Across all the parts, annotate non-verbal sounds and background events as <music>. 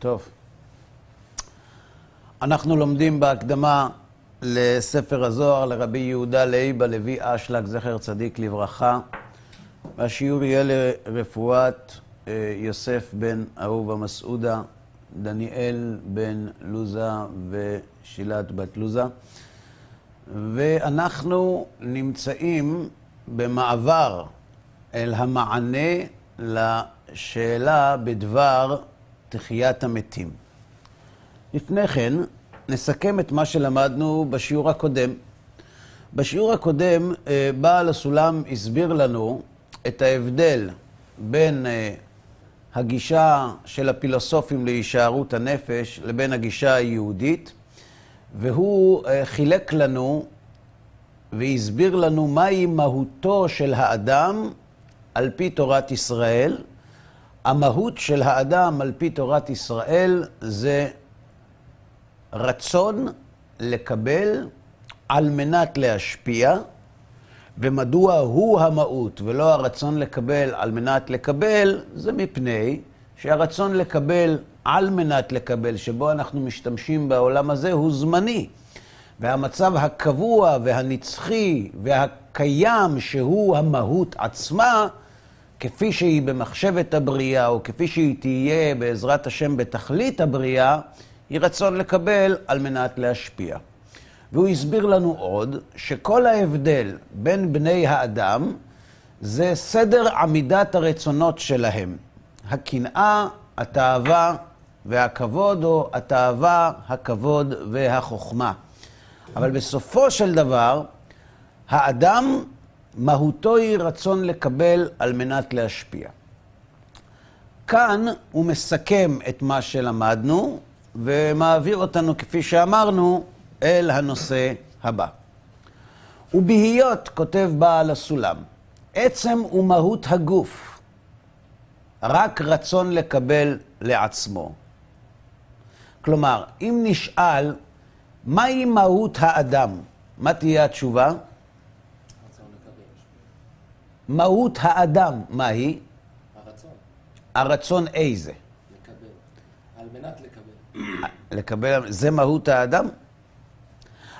טוב. אנחנו לומדים בהקדמה לספר הזוהר לרבי יהודה לייבה לוי אשלג, זכר צדיק לברכה, והשיעור יהיה לרפואת אה, יוסף בן אהובה מסעודה, דניאל בן לוזה ושילת בת לוזה. ואנחנו נמצאים במעבר אל המענה לשאלה בדבר תחיית המתים. לפני כן, נסכם את מה שלמדנו בשיעור הקודם. בשיעור הקודם, אה, בעל הסולם הסביר לנו את ההבדל בין אה, הגישה של הפילוסופים להישארות הנפש לבין הגישה היהודית, והוא אה, חילק לנו והסביר לנו מהי מהותו של האדם על פי תורת ישראל. המהות של האדם על פי תורת ישראל זה רצון לקבל על מנת להשפיע, ומדוע הוא המהות ולא הרצון לקבל על מנת לקבל, זה מפני שהרצון לקבל על מנת לקבל, שבו אנחנו משתמשים בעולם הזה, הוא זמני. והמצב הקבוע והנצחי והקיים, שהוא המהות עצמה, כפי שהיא במחשבת הבריאה, או כפי שהיא תהיה בעזרת השם בתכלית הבריאה, היא רצון לקבל על מנת להשפיע. והוא הסביר לנו עוד שכל ההבדל בין בני האדם זה סדר עמידת הרצונות שלהם. הקנאה, התאווה והכבוד, או התאווה, הכבוד והחוכמה. אבל בסופו של דבר, האדם, מהותו היא רצון לקבל על מנת להשפיע. כאן הוא מסכם את מה שלמדנו, ומעביר אותנו, כפי שאמרנו, אל הנושא הבא. ובהיות, כותב בעל הסולם, עצם ומהות הגוף, רק רצון לקבל לעצמו. כלומר, אם נשאל מהי מהות האדם, מה תהיה התשובה? מהות האדם, מהי? הרצון, הרצון איזה? לקבל. על מנת לקבל. לקבל, זה מהות האדם?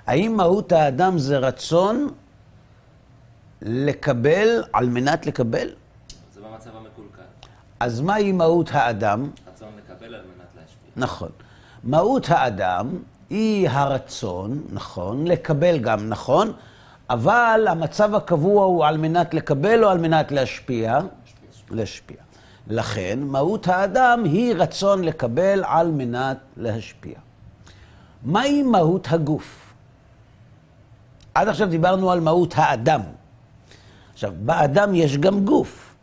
האם מהות האדם זה רצון לקבל על מנת לקבל? זה במצב המקולקל. אז מהי מהות האדם? רצון לקבל על מנת להשפיע. נכון. מהות האדם היא הרצון, נכון, לקבל גם, נכון, אבל המצב הקבוע הוא על מנת לקבל או על מנת להשפיע? להשפיע. לכן, מהות האדם היא רצון לקבל על מנת להשפיע. מהי מהות הגוף? עד עכשיו דיברנו על מהות האדם. עכשיו, באדם יש גם גוף.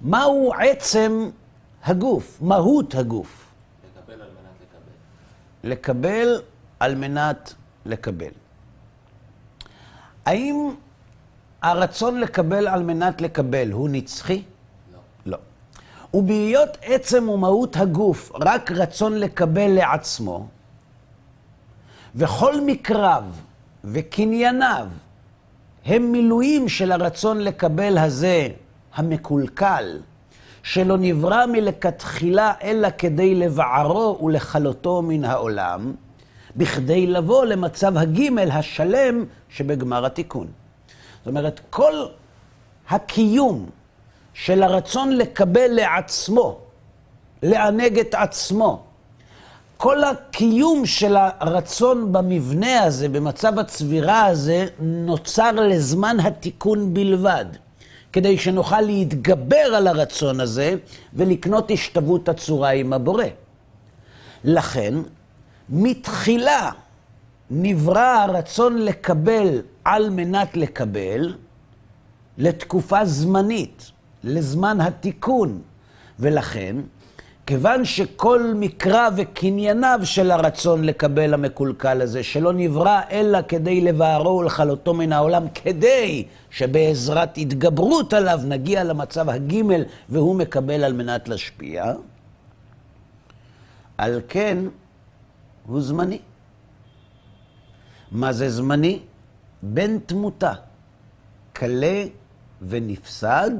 מהו עצם הגוף, מהות הגוף? לקבל על מנת לקבל. לקבל על מנת לקבל. האם הרצון לקבל על מנת לקבל הוא נצחי? לא. לא. ובהיות עצם ומהות הגוף רק רצון לקבל לעצמו, וכל מקרב וקנייניו הם מילואים של הרצון לקבל הזה המקולקל, שלא נברא מלכתחילה אלא כדי לבערו ולכלותו מן העולם, בכדי לבוא למצב הגימל השלם שבגמר התיקון. זאת אומרת, כל הקיום של הרצון לקבל לעצמו, לענג את עצמו, כל הקיום של הרצון במבנה הזה, במצב הצבירה הזה, נוצר לזמן התיקון בלבד, כדי שנוכל להתגבר על הרצון הזה ולקנות השתוות הצורה עם הבורא. לכן, מתחילה נברא הרצון לקבל על מנת לקבל לתקופה זמנית, לזמן התיקון, ולכן כיוון שכל מקרא וקנייניו של הרצון לקבל המקולקל הזה, שלא נברא אלא כדי לבערו ולכלותו מן העולם, כדי שבעזרת התגברות עליו נגיע למצב הגימל והוא מקבל על מנת להשפיע, על כן הוא זמני. מה זה זמני? בן תמותה, קלה ונפסד,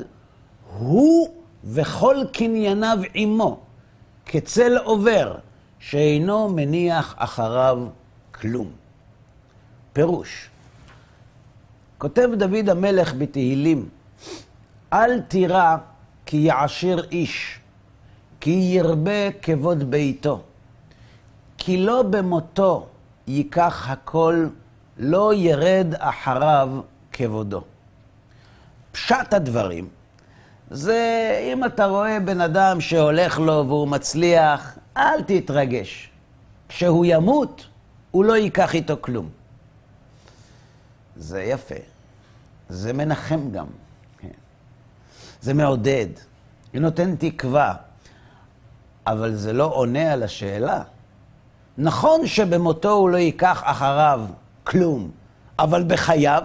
הוא וכל קנייניו עמו. כצל עובר, שאינו מניח אחריו כלום. פירוש, כותב דוד המלך בתהילים, אל תירא כי יעשיר איש, כי ירבה כבוד ביתו. כי לא במותו ייקח הכל, לא ירד אחריו כבודו. פשט הדברים זה אם אתה רואה בן אדם שהולך לו והוא מצליח, אל תתרגש. כשהוא ימות, הוא לא ייקח איתו כלום. זה יפה. זה מנחם גם. כן. זה מעודד. זה נותן תקווה. אבל זה לא עונה על השאלה. נכון שבמותו הוא לא ייקח אחריו כלום, אבל בחייו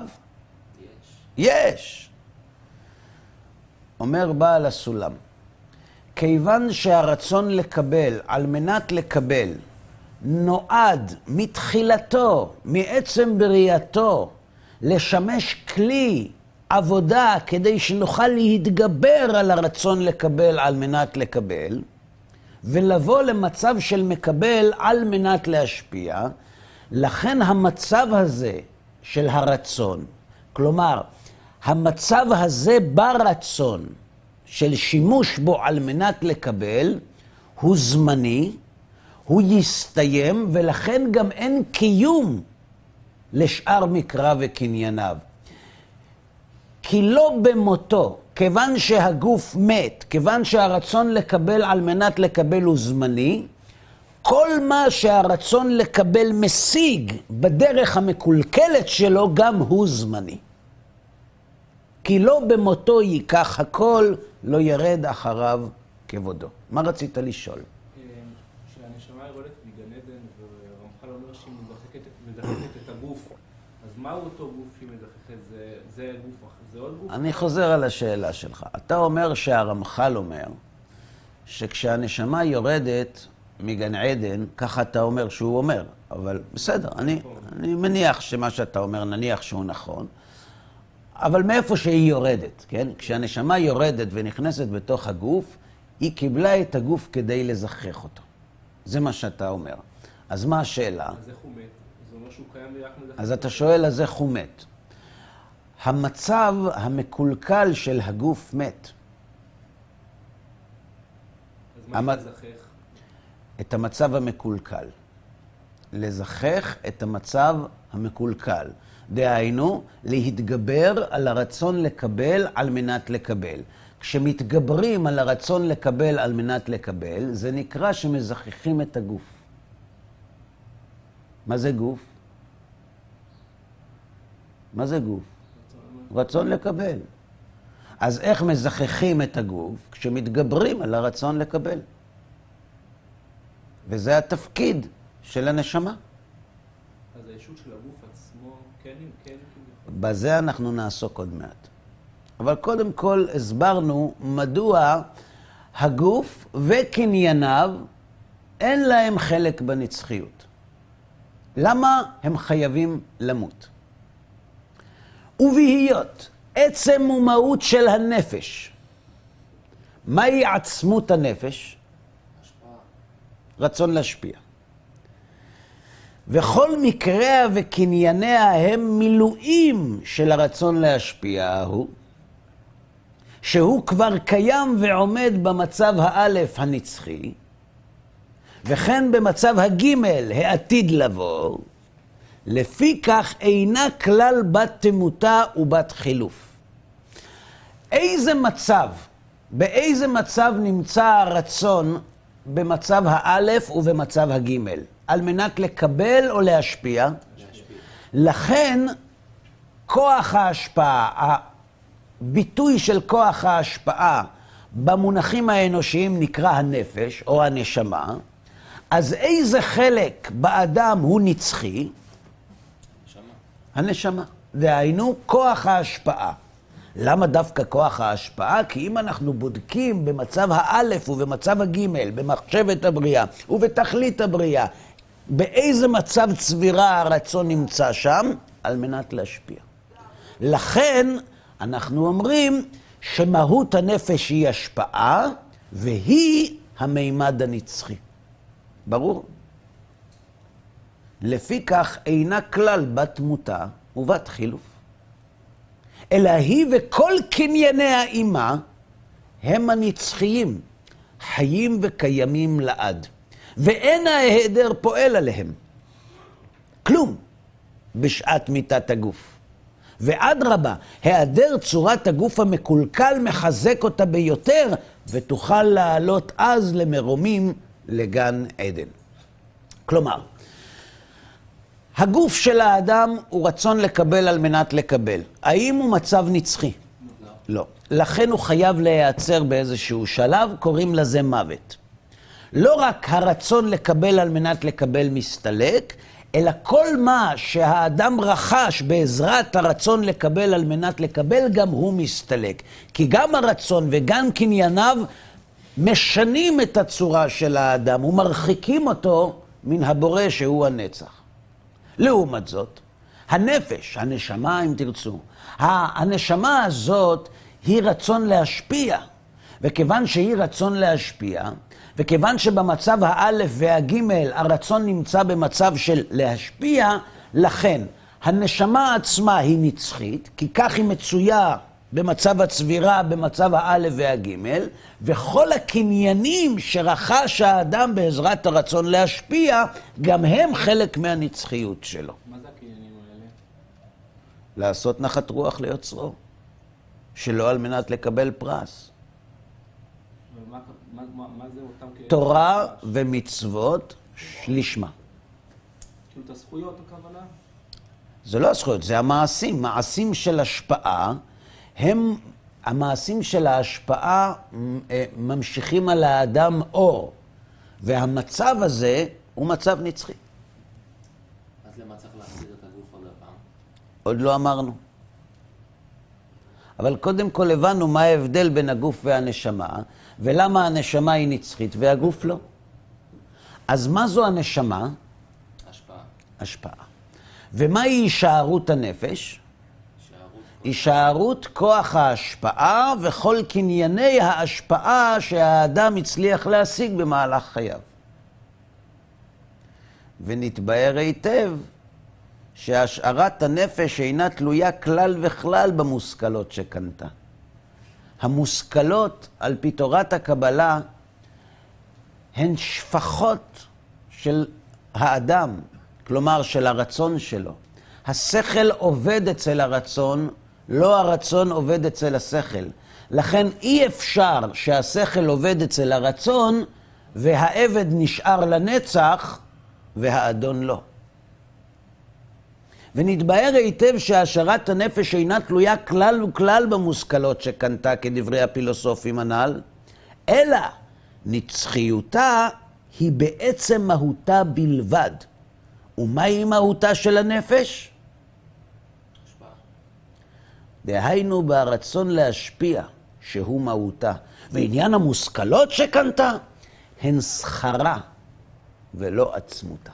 יש. יש. אומר בעל הסולם, כיוון שהרצון לקבל, על מנת לקבל, נועד מתחילתו, מעצם בריאתו, לשמש כלי עבודה כדי שנוכל להתגבר על הרצון לקבל על מנת לקבל, ולבוא למצב של מקבל על מנת להשפיע, לכן המצב הזה של הרצון, כלומר, המצב הזה ברצון של שימוש בו על מנת לקבל, הוא זמני, הוא יסתיים, ולכן גם אין קיום לשאר מקרא וקנייניו. כי לא במותו, כיוון שהגוף מת, כיוון שהרצון לקבל על מנת לקבל הוא זמני, כל מה שהרצון לקבל משיג בדרך המקולקלת שלו, גם הוא זמני. כי לא במותו ייקח הכל, לא ירד אחריו כבודו. מה רצית לשאול? כשהנשמה יורדת מגן עדן, ורמח"ל את הגוף, מהו אותו גוף שהיא מדחקת? זה גוף אני חוזר על השאלה שלך. אתה אומר שהרמח"ל אומר שכשהנשמה יורדת מגן עדן, ככה אתה אומר שהוא אומר, אבל בסדר, אני, אני מניח שמה שאתה אומר, נניח שהוא נכון, אבל מאיפה שהיא יורדת, כן? כשהנשמה יורדת ונכנסת בתוך הגוף, היא קיבלה את הגוף כדי לזכח אותו. זה מה שאתה אומר. אז מה השאלה? אז איך הוא מת? זה אומר שהוא קיים מדחק. אז אתה שואל, אז איך הוא מת? המצב המקולקל של הגוף מת. אז מה המ-? את המצב המקולקל. לזכך את המצב המקולקל. דהיינו, להתגבר על הרצון לקבל על מנת לקבל. כשמתגברים על הרצון לקבל על מנת לקבל, זה נקרא שמזככים את הגוף. מה זה גוף? מה זה גוף? רצון לקבל. אז איך מזככים את הגוף? כשמתגברים על הרצון לקבל. וזה התפקיד של הנשמה. אז הישות של הגוף עצמו, כן, כן, כביכול. בזה אנחנו נעסוק עוד מעט. אבל קודם כל הסברנו מדוע הגוף וקנייניו אין להם חלק בנצחיות. למה הם חייבים למות? ובהיות עצם ומהות של הנפש, מהי עצמות הנפש? השפעה. רצון להשפיע. וכל מקריה וקנייניה הם מילואים של הרצון להשפיע ההוא, שהוא כבר קיים ועומד במצב האלף הנצחי, וכן במצב הגימל העתיד לבוא, לפי כך אינה כלל בת תמותה ובת חילוף. איזה מצב, באיזה מצב נמצא הרצון במצב האלף ובמצב הגימל? על מנת לקבל או להשפיע? להשפיע. לכן, כוח ההשפעה, הביטוי של כוח ההשפעה במונחים האנושיים נקרא הנפש או הנשמה, אז איזה חלק באדם הוא נצחי? נשמה. הנשמה. דהיינו, כוח ההשפעה. למה דווקא כוח ההשפעה? כי אם אנחנו בודקים במצב האלף ובמצב הגימל, במחשבת הבריאה ובתכלית הבריאה, באיזה מצב צבירה הרצון נמצא שם? על מנת להשפיע. לכן, אנחנו אומרים שמהות הנפש היא השפעה, והיא המימד הנצחי. ברור? לפיכך אינה כלל בת תמותה ובת חילוף. אלא היא וכל קנייני האימה הם הנצחיים, חיים וקיימים לעד. ואין ההיעדר פועל עליהם. כלום בשעת מיתת הגוף. ואדרבה, היעדר צורת הגוף המקולקל מחזק אותה ביותר, ותוכל לעלות אז למרומים לגן עדן. כלומר, הגוף של האדם הוא רצון לקבל על מנת לקבל. האם הוא מצב נצחי? לא. לא. לכן הוא חייב להיעצר באיזשהו שלב, קוראים לזה מוות. לא רק הרצון לקבל על מנת לקבל מסתלק, אלא כל מה שהאדם רכש בעזרת הרצון לקבל על מנת לקבל, גם הוא מסתלק. כי גם הרצון וגם קנייניו משנים את הצורה של האדם ומרחיקים אותו מן הבורא שהוא הנצח. לעומת זאת, הנפש, הנשמה אם תרצו, הנשמה הזאת היא רצון להשפיע. וכיוון שהיא רצון להשפיע, וכיוון שבמצב האלף והגימל הרצון נמצא במצב של להשפיע, לכן הנשמה עצמה היא נצחית, כי כך היא מצויה במצב הצבירה, במצב האלף והגימל, וכל הקניינים שרכש האדם בעזרת הרצון להשפיע, גם הם חלק מהנצחיות שלו. מה זה הקניינים האלה? לעשות נחת רוח ליוצרו, שלא על מנת לקבל פרס. מה- מה- מה-? תורה ומצוות לשמה. כאילו את הזכויות הכוונה? זה לא הזכויות, זה המעשים. מעשים של השפעה, הם, המעשים של ההשפעה אה, ממשיכים על האדם אור. והמצב הזה הוא מצב נצחי. אז למה צריך להחזיר את הגוף עוד הפעם? עוד לא אמרנו. אבל קודם כל הבנו מה ההבדל בין הגוף והנשמה, ולמה הנשמה היא נצחית והגוף לא. אז מה זו הנשמה? השפעה. השפעה. ומהי הישארות הנפש? הישארות. כוח ההשפעה וכל קנייני ההשפעה שהאדם הצליח להשיג במהלך חייו. ונתבהר היטב שהשארת הנפש אינה תלויה כלל וכלל במושכלות שקנתה. המושכלות, על פי תורת הקבלה, הן שפחות של האדם, כלומר של הרצון שלו. השכל עובד אצל הרצון, לא הרצון עובד אצל השכל. לכן אי אפשר שהשכל עובד אצל הרצון והעבד נשאר לנצח והאדון לא. ונתבהר היטב שהשארת הנפש אינה תלויה כלל וכלל במושכלות שקנתה כדברי הפילוסופים הנ"ל, אלא נצחיותה היא בעצם מהותה בלבד. ומהי מהותה של הנפש? דהיינו ברצון להשפיע, שהוא מהותה. ועניין המושכלות שקנתה, הן שכרה ולא עצמותה.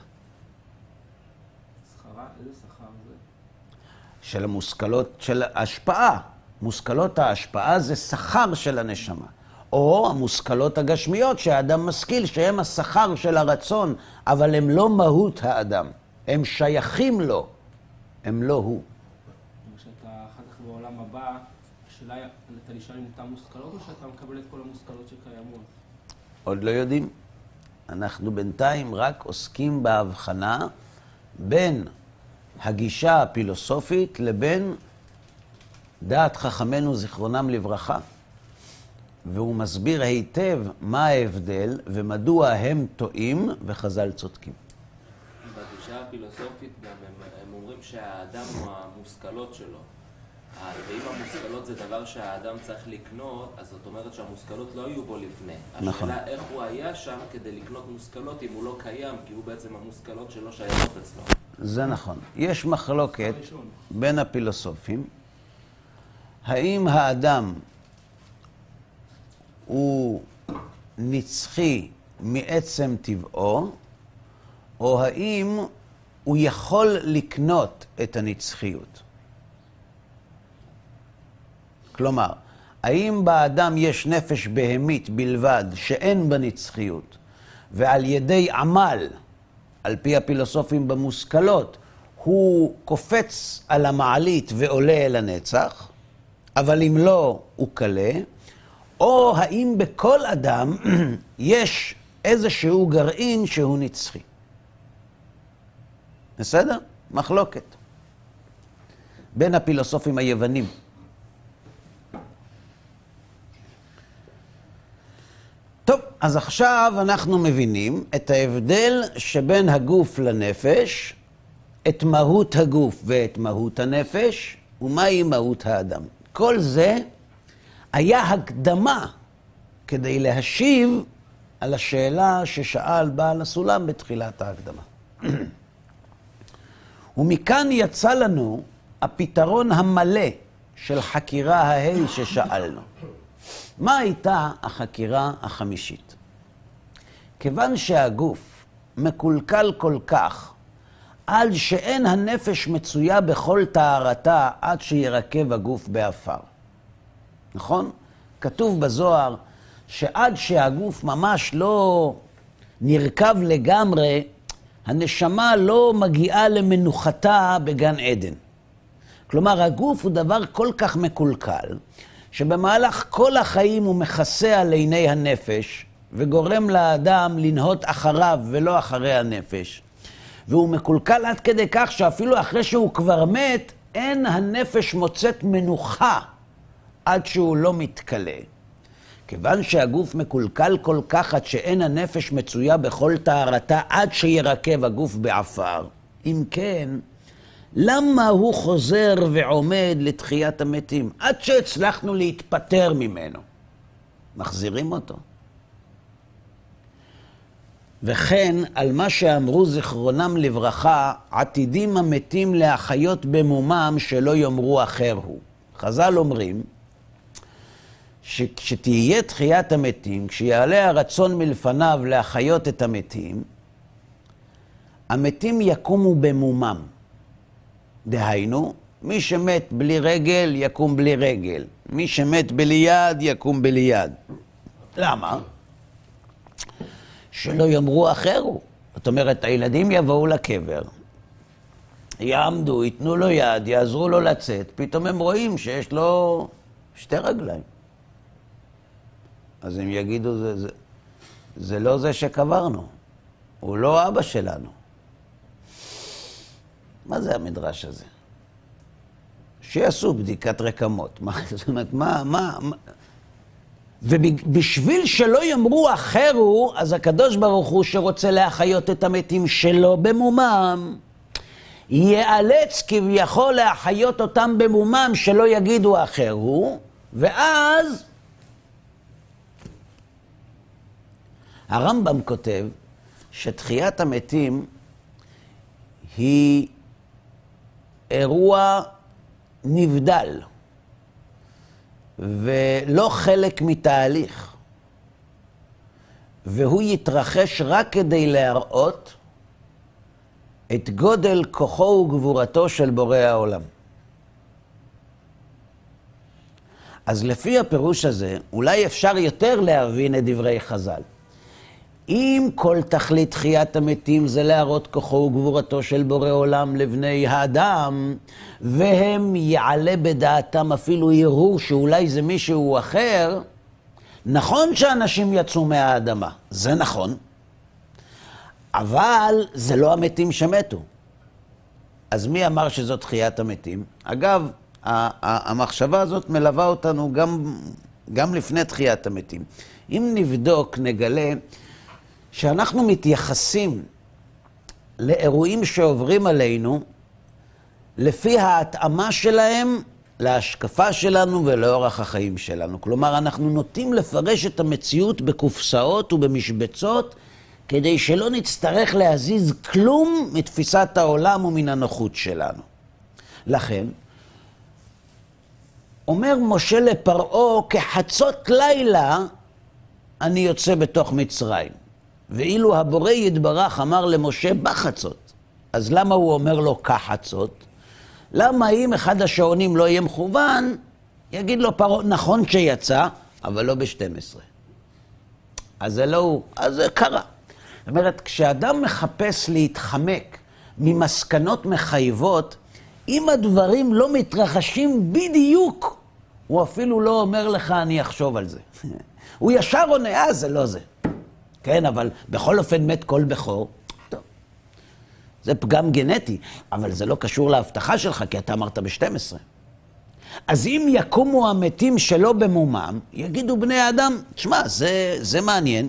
שכרה? איזה שכר זה? של המושכלות של השפעה. מושכלות ההשפעה זה שכר של הנשמה. או המושכלות הגשמיות שהאדם משכיל, שהם השכר של הרצון, אבל הם לא מהות האדם. הם שייכים לו, הם לא הוא. וכשאתה אחר כך בעולם הבא, השאלה היא, אתה נשאר עם אותן מושכלות או שאתה מקבל את כל המושכלות שקיימות? עוד לא יודעים. אנחנו בינתיים רק עוסקים בהבחנה בין הגישה הפילוסופית לבין דעת חכמינו זיכרונם לברכה. והוא מסביר היטב מה ההבדל ומדוע הם טועים וחז"ל צודקים. בגישה הפילוסופית גם הם, הם אומרים שהאדם הוא המושכלות שלו. ואם המושכלות זה דבר שהאדם צריך לקנות, אז זאת אומרת שהמושכלות לא היו בו לפני. נכון. השאלה איך הוא היה שם כדי לקנות מושכלות אם הוא לא קיים, כי הוא בעצם המושכלות שלו שייכות אצלו. זה נכון. יש מחלוקת. בין הפילוסופים, האם האדם הוא נצחי מעצם טבעו, או האם הוא יכול לקנות את הנצחיות. כלומר, האם באדם יש נפש בהמית בלבד, שאין בה נצחיות, ועל ידי עמל, על פי הפילוסופים במושכלות, הוא קופץ על המעלית ועולה אל הנצח, אבל אם לא, הוא קלה, או האם בכל אדם <clears throat> יש איזשהו גרעין שהוא נצחי. בסדר? מחלוקת. בין הפילוסופים היוונים. טוב, אז עכשיו אנחנו מבינים את ההבדל שבין הגוף לנפש, את מהות הגוף ואת מהות הנפש, ומהי מהות האדם. כל זה היה הקדמה כדי להשיב על השאלה ששאל בעל הסולם בתחילת ההקדמה. <clears throat> ומכאן יצא לנו הפתרון המלא של חקירה ההיא ששאלנו. מה הייתה החקירה החמישית? כיוון שהגוף מקולקל כל כך, עד שאין הנפש מצויה בכל טהרתה עד שירקב הגוף באפר. נכון? כתוב בזוהר שעד שהגוף ממש לא נרקב לגמרי, הנשמה לא מגיעה למנוחתה בגן עדן. כלומר, הגוף הוא דבר כל כך מקולקל, שבמהלך כל החיים הוא מכסה על עיני הנפש, וגורם לאדם לנהות אחריו ולא אחרי הנפש. והוא מקולקל עד כדי כך שאפילו אחרי שהוא כבר מת, אין הנפש מוצאת מנוחה עד שהוא לא מתכלה. כיוון שהגוף מקולקל כל כך עד שאין הנפש מצויה בכל טהרתה עד שירקב הגוף בעפר, אם כן, למה הוא חוזר ועומד לתחיית המתים? עד שהצלחנו להתפטר ממנו. מחזירים אותו. וכן, על מה שאמרו זיכרונם לברכה, עתידים המתים להחיות במומם שלא יאמרו אחר הוא. חז"ל אומרים, שכשתהיה תחיית המתים, כשיעלה הרצון מלפניו להחיות את המתים, המתים יקומו במומם. דהיינו, מי שמת בלי רגל, יקום בלי רגל. מי שמת בלי יד, יקום בלי יד. למה? שלא יאמרו אחרו. זאת אומרת, הילדים יבואו לקבר, יעמדו, ייתנו לו יד, יעזרו לו לצאת, פתאום הם רואים שיש לו שתי רגליים. אז הם יגידו, זה, זה, זה לא זה שקברנו, הוא לא אבא שלנו. מה זה המדרש הזה? שיעשו בדיקת רקמות. מה, <laughs> זאת אומרת, מה, מה. ובשביל שלא יאמרו אחר הוא, אז הקדוש ברוך הוא שרוצה להחיות את המתים שלו במומם, ייאלץ כביכול להחיות אותם במומם שלא יגידו אחר הוא, ואז הרמב"ם כותב שתחיית המתים היא אירוע נבדל ולא חלק מתהליך. והוא יתרחש רק כדי להראות את גודל כוחו וגבורתו של בורא העולם. אז לפי הפירוש הזה, אולי אפשר יותר להבין את דברי חז"ל. אם כל תכלית תחיית המתים זה להראות כוחו וגבורתו של בורא עולם לבני האדם, והם יעלה בדעתם אפילו הרהור שאולי זה מישהו אחר, נכון שאנשים יצאו מהאדמה, זה נכון, אבל זה לא המתים שמתו. אז מי אמר שזו תחיית המתים? אגב, המחשבה הזאת מלווה אותנו גם, גם לפני תחיית המתים. אם נבדוק, נגלה שאנחנו מתייחסים לאירועים שעוברים עלינו לפי ההתאמה שלהם להשקפה שלנו ולאורח החיים שלנו. כלומר, אנחנו נוטים לפרש את המציאות בקופסאות ובמשבצות כדי שלא נצטרך להזיז כלום מתפיסת העולם ומן הנוחות שלנו. לכן, אומר משה לפרעה, כחצות לילה אני יוצא בתוך מצרים. ואילו הבורא יתברך אמר למשה בחצות, אז למה הוא אומר לו כחצות? למה אם אחד השעונים לא יהיה מכוון, יגיד לו פרעה, נכון שיצא, אבל לא ב-12. אז זה לא הוא, אז זה קרה. זאת אומרת, כשאדם מחפש להתחמק ממסקנות מחייבות, אם הדברים לא מתרחשים בדיוק, הוא אפילו לא אומר לך, אני אחשוב על זה. <laughs> הוא ישר עונה, אה, זה לא זה. כן, אבל בכל אופן מת כל בכור. זה פגם גנטי, אבל זה לא קשור להבטחה שלך, כי אתה אמרת ב-12. אז אם יקומו המתים שלא במומם, יגידו בני האדם, תשמע, זה, זה מעניין.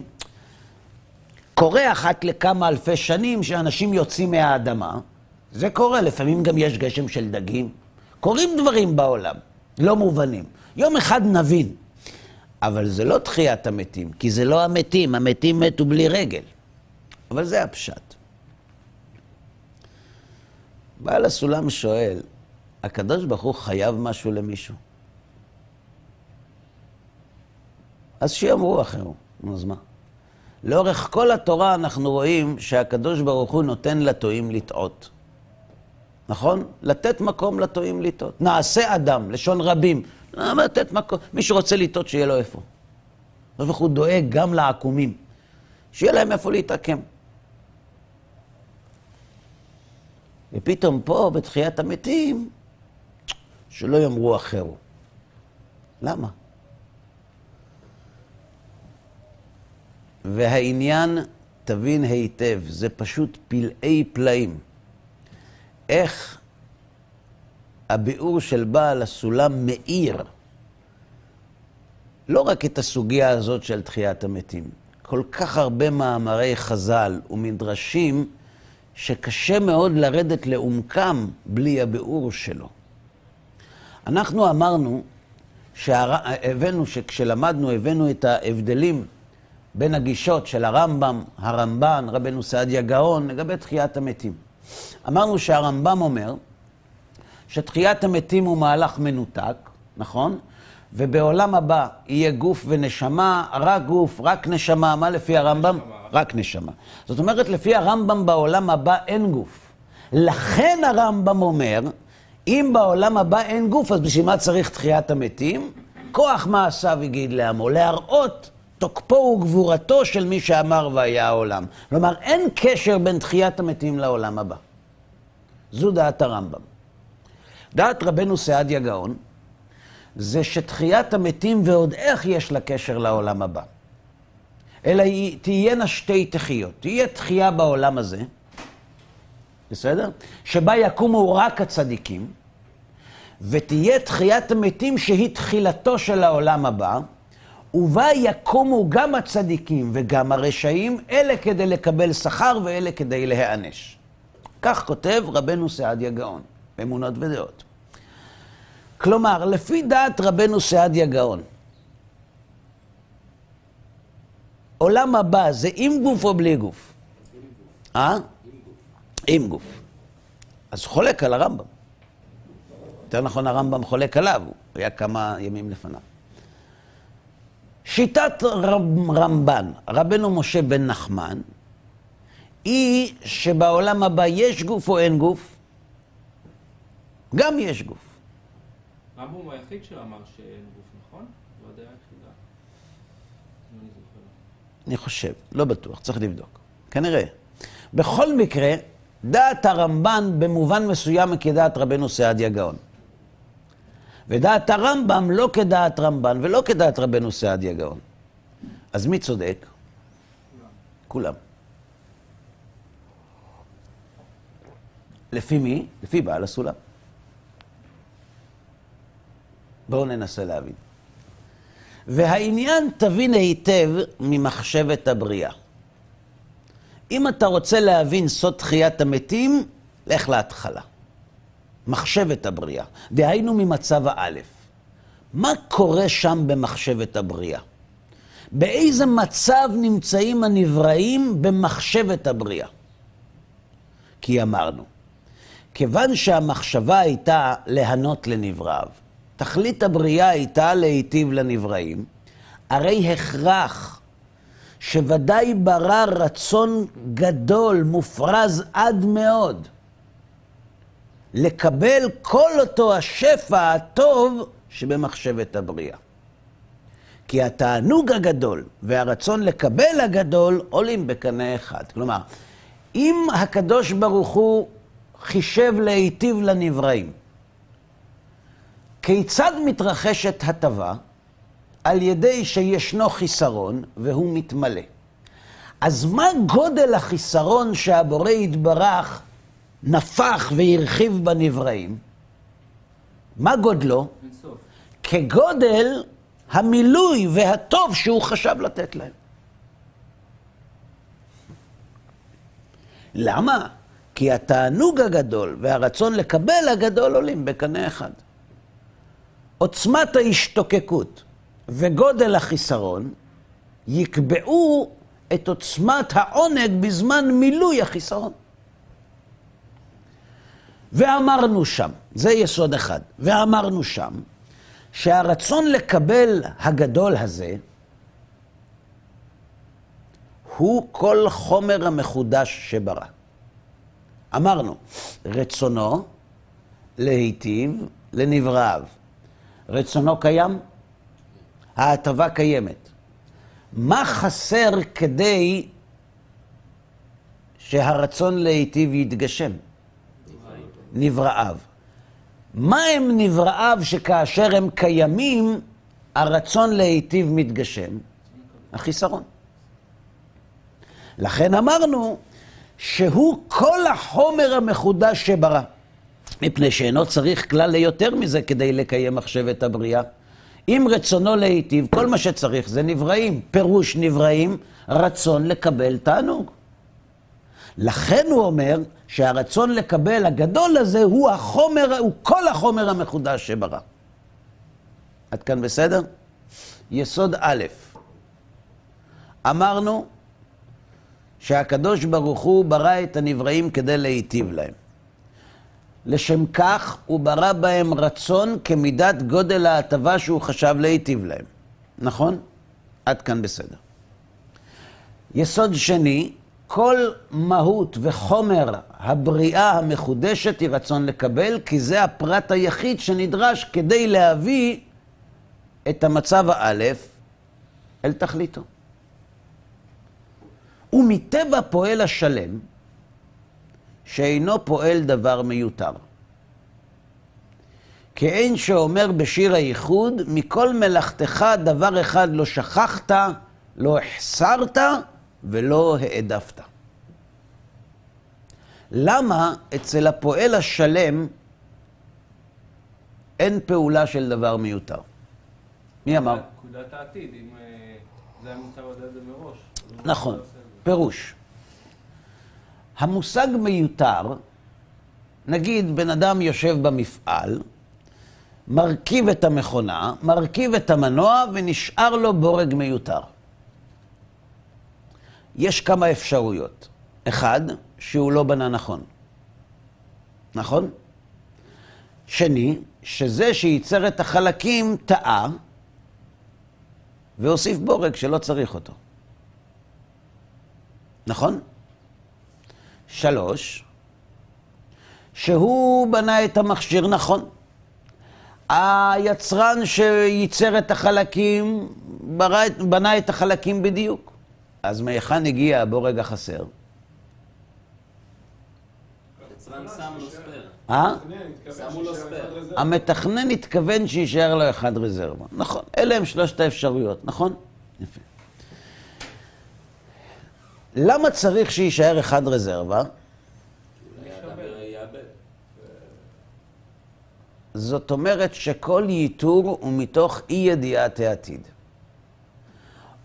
קורה אחת לכמה אלפי שנים שאנשים יוצאים מהאדמה, זה קורה, לפעמים גם יש גשם של דגים. קורים דברים בעולם, לא מובנים. יום אחד נבין. אבל זה לא תחיית המתים, כי זה לא המתים, המתים מתו בלי רגל. אבל זה הפשט. בעל הסולם שואל, הקדוש ברוך הוא חייב משהו למישהו? אז שיאמרו אחרו, נו אז מה? לאורך כל התורה אנחנו רואים שהקדוש ברוך הוא נותן לטועים לטעות. נכון? לתת מקום לטועים לטעות. נעשה אדם, לשון רבים. למה לתת מקום? מי שרוצה לטעות, שיהיה לו איפה. הקדוש ברוך הוא דואג גם לעקומים, שיהיה להם איפה להתעקם. ופתאום פה, בתחיית המתים, שלא יאמרו אחרו. למה? והעניין, תבין היטב, זה פשוט פלאי פלאים. איך הביאור של בעל הסולם מאיר לא רק את הסוגיה הזאת של תחיית המתים, כל כך הרבה מאמרי חז"ל ומדרשים שקשה מאוד לרדת לעומקם בלי הביאור שלו. אנחנו אמרנו, שהר... הבאנו, שכשלמדנו, הבאנו את ההבדלים בין הגישות של הרמב"ם, הרמב"ן, רבנו סעדיה גאון, לגבי תחיית המתים. אמרנו שהרמב"ם אומר שתחיית המתים הוא מהלך מנותק, נכון? ובעולם הבא יהיה גוף ונשמה, רק גוף, רק נשמה. מה לפי הרמב"ם? נשמה. רק נשמה. זאת אומרת, לפי הרמב"ם בעולם הבא אין גוף. לכן הרמב"ם אומר, אם בעולם הבא אין גוף, אז בשביל מה צריך תחיית המתים? כוח מעשיו הגיד לעמו, להראות תוקפו וגבורתו של מי שאמר והיה העולם. כלומר, אין קשר בין תחיית המתים לעולם הבא. זו דעת הרמב"ם. דעת רבנו סעדיה גאון, זה שתחיית המתים ועוד איך יש לה קשר לעולם הבא. אלא תהיינה שתי תחיות. תהיה תחייה בעולם הזה, בסדר? שבה יקומו רק הצדיקים, ותהיה תחיית המתים שהיא תחילתו של העולם הבא, ובה יקומו גם הצדיקים וגם הרשעים, אלה כדי לקבל שכר ואלה כדי להיענש. כך כותב רבנו סעדיה גאון, אמונות ודעות. כלומר, לפי דעת רבנו סעדיה גאון, עולם הבא זה עם גוף או בלי גוף? אה? עם גוף. אז חולק על הרמב"ם. יותר נכון, הרמב"ם חולק עליו, הוא היה כמה ימים לפניו. שיטת רמב"ן, רבנו משה בן נחמן, היא שבעולם הבא יש גוף או אין גוף? גם יש גוף. רמב"ם הוא היחיד שאמר שאין גוף, נכון? זו הדעה היחידה. אני חושב, לא בטוח, צריך לבדוק. כנראה. בכל מקרה, דעת הרמב"ן במובן מסוים כדעת רבנו סעדיה גאון. ודעת הרמב"ם לא כדעת רמב"ן ולא כדעת רבנו סעדיה גאון. אז מי צודק? כולם. לפי מי? לפי בעל הסולם. בואו ננסה להבין. והעניין תבין היטב ממחשבת הבריאה. אם אתה רוצה להבין סוד תחיית המתים, לך להתחלה. מחשבת הבריאה, דהיינו ממצב האלף. מה קורה שם במחשבת הבריאה? באיזה מצב נמצאים הנבראים במחשבת הבריאה? כי אמרנו, כיוון שהמחשבה הייתה להנות לנבראיו, תכלית הבריאה הייתה להיטיב לנבראים, הרי הכרח שוודאי ברא רצון גדול, מופרז עד מאוד, לקבל כל אותו השפע הטוב שבמחשבת הבריאה. כי התענוג הגדול והרצון לקבל הגדול עולים בקנה אחד. כלומר, אם הקדוש ברוך הוא חישב להיטיב לנבראים, כיצד מתרחשת הטבה? על ידי שישנו חיסרון והוא מתמלא. אז מה גודל החיסרון שהבורא יתברך נפח והרחיב בנבראים? מה גודלו? כגודל המילוי והטוב שהוא חשב לתת להם. למה? כי התענוג הגדול והרצון לקבל הגדול עולים בקנה אחד. עוצמת ההשתוקקות וגודל החיסרון יקבעו את עוצמת העונג בזמן מילוי החיסרון. ואמרנו שם, זה יסוד אחד, ואמרנו שם, שהרצון לקבל הגדול הזה, הוא כל חומר המחודש שברא. אמרנו, רצונו להיטיב לנבראיו. רצונו קיים, ההטבה קיימת. מה חסר כדי שהרצון להיטיב יתגשם? נבראיו. מה הם נבראיו שכאשר הם קיימים, הרצון להיטיב מתגשם? החיסרון. לכן אמרנו שהוא כל החומר המחודש שברא, מפני שאינו צריך כלל ליותר מזה כדי לקיים מחשבת הבריאה. אם רצונו להיטיב, כל מה שצריך זה נבראים. פירוש נבראים, רצון לקבל תענוג. לכן הוא אומר שהרצון לקבל הגדול הזה הוא החומר, הוא כל החומר המחודש שברא. עד כאן בסדר? יסוד א', אמרנו שהקדוש ברוך הוא ברא את הנבראים כדי להיטיב להם. לשם כך הוא ברא בהם רצון כמידת גודל ההטבה שהוא חשב להיטיב להם. נכון? עד כאן בסדר. יסוד שני, כל מהות וחומר הבריאה המחודשת היא רצון לקבל, כי זה הפרט היחיד שנדרש כדי להביא את המצב האלף אל תכליתו. ומטבע פועל השלם, שאינו פועל דבר מיותר. כאין שאומר בשיר הייחוד, מכל מלאכתך דבר אחד לא שכחת, לא החסרת ולא העדפת. למה אצל הפועל השלם אין פעולה של דבר מיותר? מי אמר? פקודת העתיד, אם אה, זה היה מותר לדעת את זה מראש. נכון. פירוש. המושג מיותר, נגיד בן אדם יושב במפעל, מרכיב את המכונה, מרכיב את המנוע ונשאר לו בורג מיותר. יש כמה אפשרויות. אחד, שהוא לא בנה נכון. נכון? שני, שזה שייצר את החלקים טעה והוסיף בורג שלא צריך אותו. נכון? שלוש, שהוא בנה את המכשיר נכון. היצרן שייצר את החלקים, ברא, בנה את החלקים בדיוק. אז מהיכן הגיע הבורג החסר? אה? שמו לו ספייר. המתכנן התכוון שיישאר לו אחד רזרבה. נכון, אלה הם שלושת האפשרויות, נכון? יפה. למה צריך שיישאר אחד רזרבה? זאת אומרת שכל ייתור הוא מתוך אי ידיעת העתיד.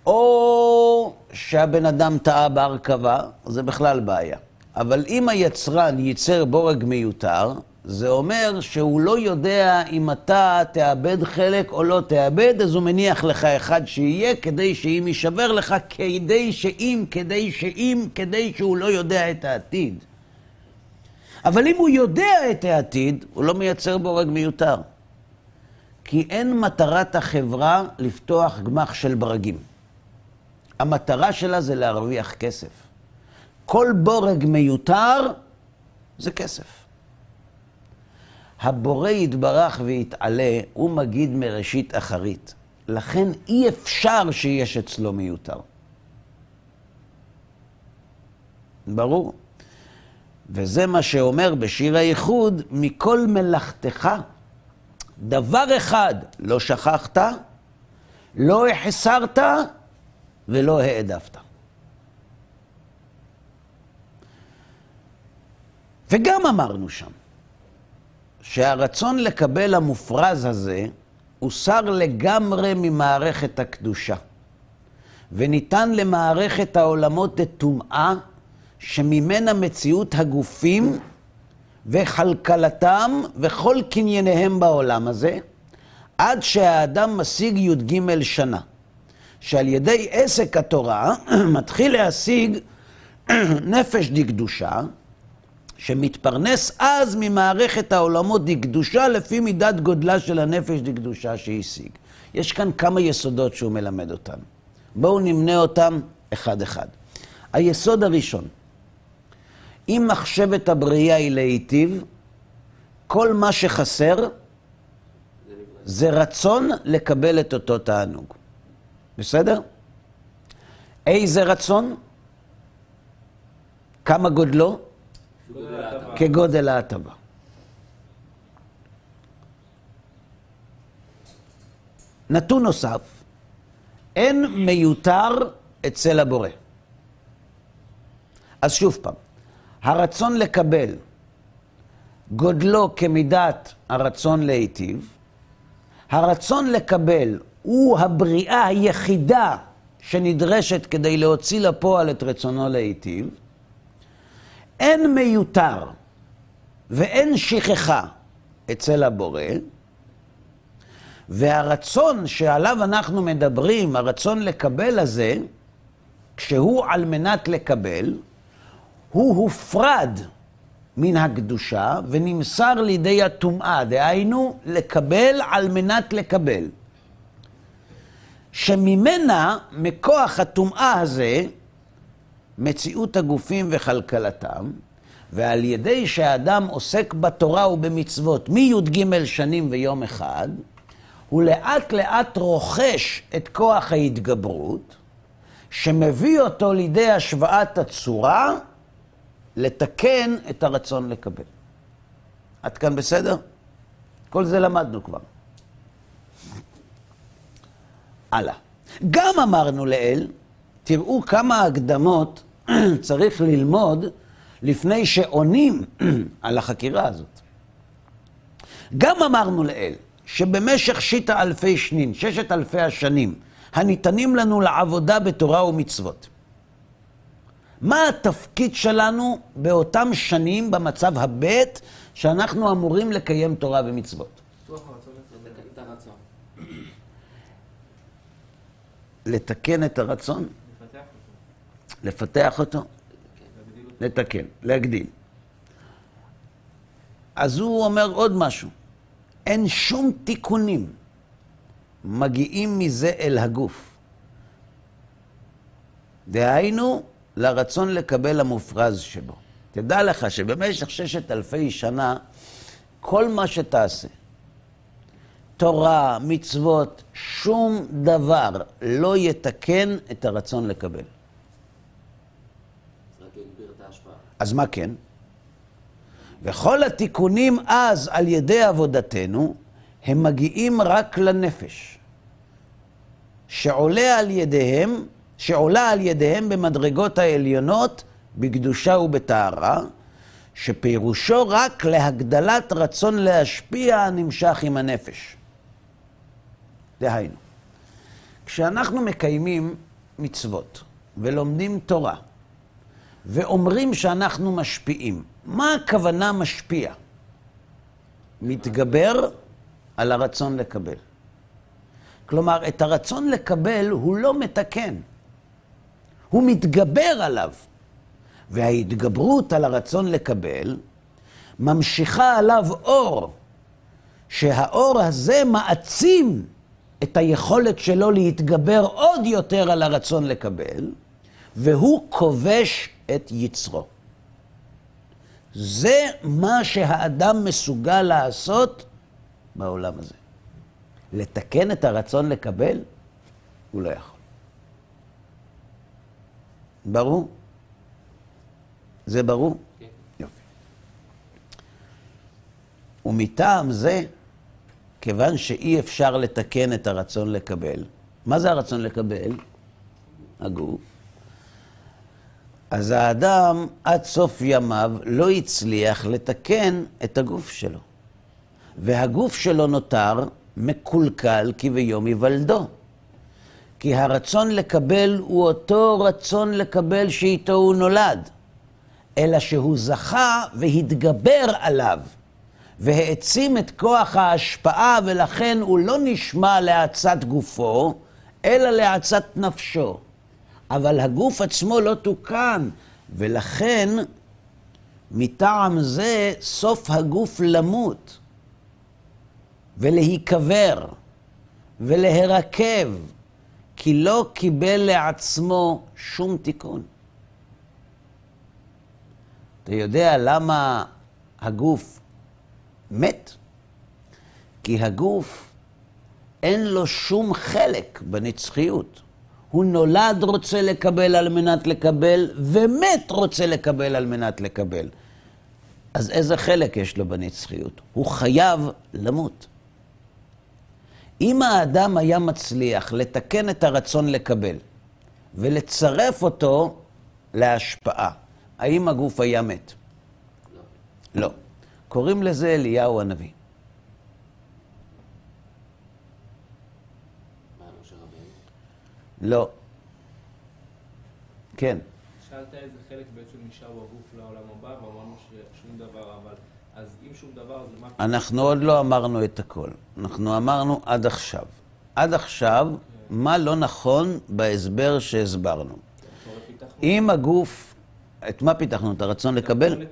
או שהבן אדם טעה בהרכבה, זה בכלל בעיה. אבל אם היצרן ייצר בורג מיותר, זה אומר שהוא לא יודע אם אתה תאבד חלק או לא תאבד, אז הוא מניח לך אחד שיהיה, כדי שאם יישבר לך, כדי שאם, כדי שאם, כדי שהוא לא יודע את העתיד. אבל אם הוא יודע את העתיד, הוא לא מייצר בורג מיותר. כי אין מטרת החברה לפתוח גמח של ברגים. המטרה שלה זה להרוויח כסף. כל בורג מיותר זה כסף. הבורא יתברך ויתעלה, הוא מגיד מראשית אחרית. לכן אי אפשר שיש אצלו מיותר. ברור. וזה מה שאומר בשיר הייחוד, מכל מלאכתך, דבר אחד לא שכחת, לא החסרת ולא העדפת. וגם אמרנו שם, שהרצון לקבל המופרז הזה הוסר לגמרי ממערכת הקדושה, וניתן למערכת העולמות את טומאה שממנה מציאות הגופים וכלכלתם וכל קנייניהם בעולם הזה, עד שהאדם משיג י"ג שנה. שעל ידי עסק התורה <clears throat> מתחיל להשיג <clears throat> נפש דקדושה, שמתפרנס אז ממערכת העולמות דקדושה לפי מידת גודלה של הנפש דקדושה שהשיג. יש כאן כמה יסודות שהוא מלמד אותנו. בואו נמנה אותם אחד-אחד. היסוד הראשון, אם מחשבת הבריאה היא להיטיב, כל מה שחסר זה רצון לקבל את אותו תענוג. בסדר? איזה רצון? כמה גודלו? כגודל ההטבה. נתון נוסף, אין מיותר אצל הבורא. אז שוב פעם, הרצון לקבל גודלו כמידת הרצון להיטיב, הרצון לקבל הוא הבריאה היחידה שנדרשת כדי להוציא לפועל את רצונו להיטיב, אין מיותר ואין שכחה אצל הבורא, והרצון שעליו אנחנו מדברים, הרצון לקבל הזה, כשהוא על מנת לקבל, הוא הופרד מן הקדושה ונמסר לידי הטומאה, דהיינו, לקבל על מנת לקבל. שממנה, מכוח הטומאה הזה, מציאות הגופים וכלכלתם, ועל ידי שהאדם עוסק בתורה ובמצוות מי"ג שנים ויום אחד, הוא לאט לאט רוכש את כוח ההתגברות, שמביא אותו לידי השוואת הצורה, לתקן את הרצון לקבל. עד כאן בסדר? כל זה למדנו כבר. הלאה. גם אמרנו לאל, תראו כמה הקדמות <clears throat> צריך ללמוד לפני שעונים <clears throat> על החקירה הזאת. גם אמרנו לאל, שבמשך שיטה אלפי שנין, ששת אלפי השנים, הניתנים לנו לעבודה בתורה ומצוות, מה התפקיד שלנו באותם שנים במצב הבית שאנחנו אמורים לקיים תורה ומצוות? לתקן את הרצון, לפתח אותו, לתקן, להגדיל. אז הוא אומר עוד משהו, אין שום תיקונים מגיעים מזה אל הגוף. דהיינו, לרצון לקבל המופרז שבו. תדע לך שבמשך ששת אלפי שנה, כל מה שתעשה, תורה, מצוות, שום דבר לא יתקן את הרצון לקבל. אז מה כן? וכל התיקונים אז על ידי עבודתנו, הם מגיעים רק לנפש, שעולה על ידיהם, שעולה על ידיהם במדרגות העליונות, בקדושה ובטהרה, שפירושו רק להגדלת רצון להשפיע הנמשך עם הנפש. דהיינו, כשאנחנו מקיימים מצוות ולומדים תורה ואומרים שאנחנו משפיעים, מה הכוונה משפיע? מתגבר על הרצון לקבל. כלומר, את הרצון לקבל הוא לא מתקן, הוא מתגבר עליו. וההתגברות על הרצון לקבל ממשיכה עליו אור, שהאור הזה מעצים את היכולת שלו להתגבר עוד יותר על הרצון לקבל, והוא כובש את יצרו. זה מה שהאדם מסוגל לעשות בעולם הזה. לתקן את הרצון לקבל, הוא לא יכול. ברור? זה ברור? כן. יופי. ומטעם זה, כיוון שאי אפשר לתקן את הרצון לקבל, מה זה הרצון לקבל? הגוף. אז האדם עד סוף ימיו לא הצליח לתקן את הגוף שלו. והגוף שלו נותר מקולקל כביום היוולדו. כי הרצון לקבל הוא אותו רצון לקבל שאיתו הוא נולד, אלא שהוא זכה והתגבר עליו, והעצים את כוח ההשפעה, ולכן הוא לא נשמע להאצת גופו, אלא להאצת נפשו. אבל הגוף עצמו לא תוקן, ולכן מטעם זה סוף הגוף למות ולהיקבר ולהירקב, כי לא קיבל לעצמו שום תיקון. אתה יודע למה הגוף מת? כי הגוף אין לו שום חלק בנצחיות. הוא נולד רוצה לקבל על מנת לקבל, ומת רוצה לקבל על מנת לקבל. אז איזה חלק יש לו בנצחיות? הוא חייב למות. אם האדם היה מצליח לתקן את הרצון לקבל ולצרף אותו להשפעה, האם הגוף היה מת? לא. לא. קוראים לזה אליהו הנביא. מה משה רבינו? לא. כן. שאלת איזה חלק בעצם נשאר בגוף לעולם הבא, ואמרנו ששום דבר, אבל אז אם שום דבר, אז מה... אנחנו עוד לא אמרנו את הכל. אנחנו אמרנו עד עכשיו. עד עכשיו, מה לא נכון בהסבר שהסברנו. פיתחנו? אם הגוף, את מה פיתחנו? את הרצון לקבל?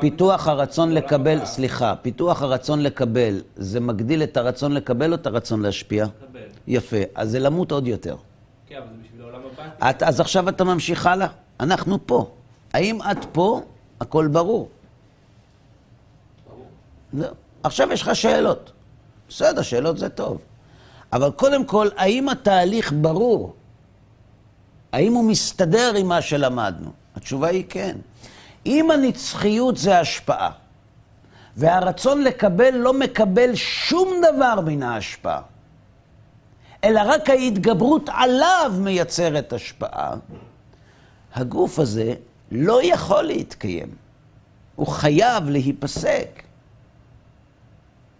פיתוח הרצון לקבל. סליחה, פיתוח הרצון לקבל, זה מגדיל את הרצון לקבל או את הרצון להשפיע? יפה, אז זה למות עוד יותר. כן, אבל זה בשביל העולם הבא. את, אז עכשיו אתה ממשיך הלאה. אנחנו פה. האם את פה? הכל ברור. לא. עכשיו יש לך שאלות. בסדר, שאלות זה טוב. אבל קודם כל, האם התהליך ברור? האם הוא מסתדר עם מה שלמדנו? התשובה היא כן. אם הנצחיות זה השפעה, והרצון לקבל לא מקבל שום דבר מן ההשפעה, אלא רק ההתגברות עליו מייצרת השפעה, הגוף הזה לא יכול להתקיים. הוא חייב להיפסק.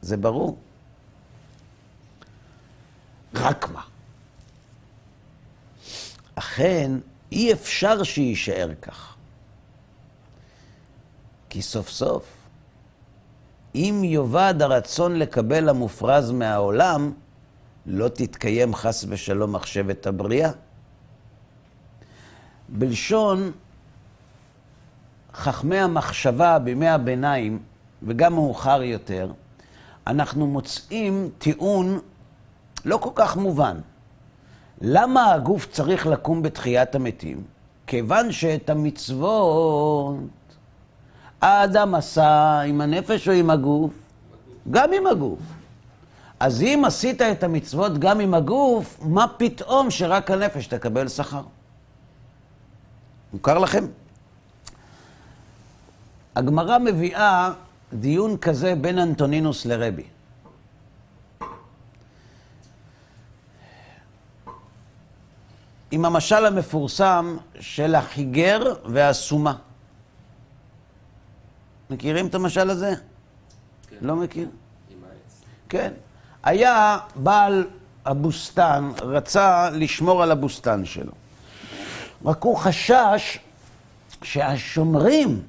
זה ברור. רק מה? אכן, אי אפשר שיישאר כך. כי סוף סוף, אם יאבד הרצון לקבל המופרז מהעולם, לא תתקיים חס ושלום מחשבת הבריאה. בלשון חכמי המחשבה בימי הביניים, וגם מאוחר יותר, אנחנו מוצאים טיעון לא כל כך מובן. למה הגוף צריך לקום בתחיית המתים? כיוון שאת המצוות האדם עשה עם הנפש או עם הגוף? גם עם הגוף. אז אם עשית את המצוות גם עם הגוף, מה פתאום שרק הנפש תקבל שכר? מוכר לכם? הגמרא מביאה דיון כזה בין אנטונינוס לרבי. עם המשל המפורסם של החיגר והסומה. מכירים את המשל הזה? כן. לא מכיר? עם העץ. כן. היה בעל הבוסתן, רצה לשמור על הבוסתן שלו. רק הוא חשש שהשומרים,